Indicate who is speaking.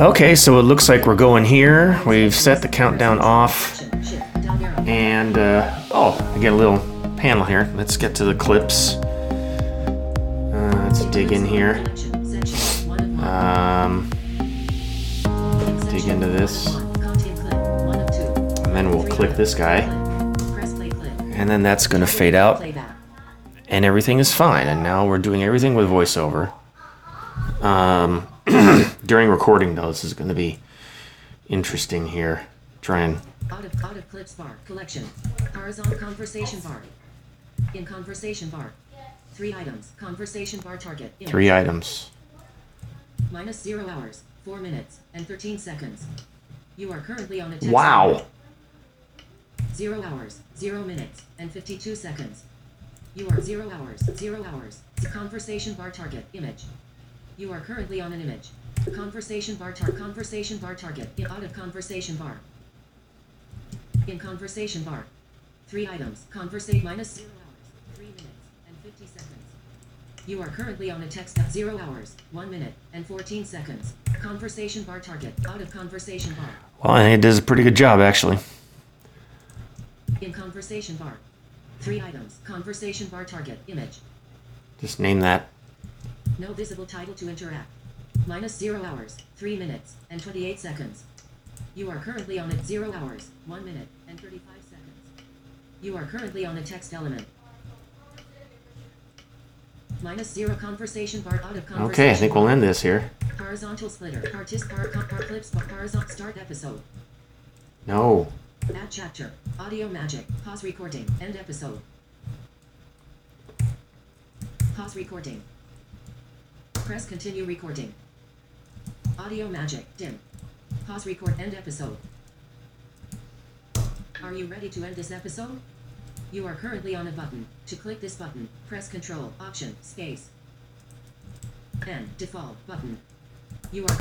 Speaker 1: Okay, so it looks like we're going here. We've set the countdown off. And, uh, oh, I get a little panel here. Let's get to the clips. Uh, let's dig in here. Um, dig into this. and then we'll click this guy. And then that's going to fade out. And everything is fine. And now we're doing everything with voiceover. Um, during recording, though, this is going to be interesting here. Try and
Speaker 2: Out of, out of clips bar. Collection. Horizontal conversation bar. In conversation bar. Three items. Conversation bar target. Image.
Speaker 1: three items.
Speaker 2: Minus zero hours, four minutes, and 13 seconds. You are currently on a text
Speaker 1: Wow.
Speaker 2: Zero hours, zero minutes, and 52 seconds. You are zero hours, zero hours. Conversation bar target, image. You are currently on an image. Conversation bar tar conversation bar target. Out of conversation bar. In conversation bar. Three items. Conversate minus zero hours, three minutes, and 50 seconds. You are currently on a text at zero hours, one minute, and 14 seconds. Conversation bar target. Out of conversation bar.
Speaker 1: Well, and it does a pretty good job, actually.
Speaker 2: In conversation bar. Three items. Conversation bar target. Image.
Speaker 1: Just name that.
Speaker 2: No visible title to interact. Minus zero hours, three minutes, and 28 seconds. You are currently on it zero hours, one minute, and 35 seconds. You are currently on a text element. Minus zero conversation bar out of conversation.
Speaker 1: Okay, I think we'll end this here.
Speaker 2: Horizontal splitter. Artist bar, bar, bar clips bar horizontal start episode.
Speaker 1: No.
Speaker 2: Add chapter. Audio magic. Pause recording. End episode. Pause recording. Press continue recording. Audio magic. Dim. Pause record. End episode. Are you ready to end this episode? You are currently on a button. To click this button, press Control, Option, Space. End. Default button. You are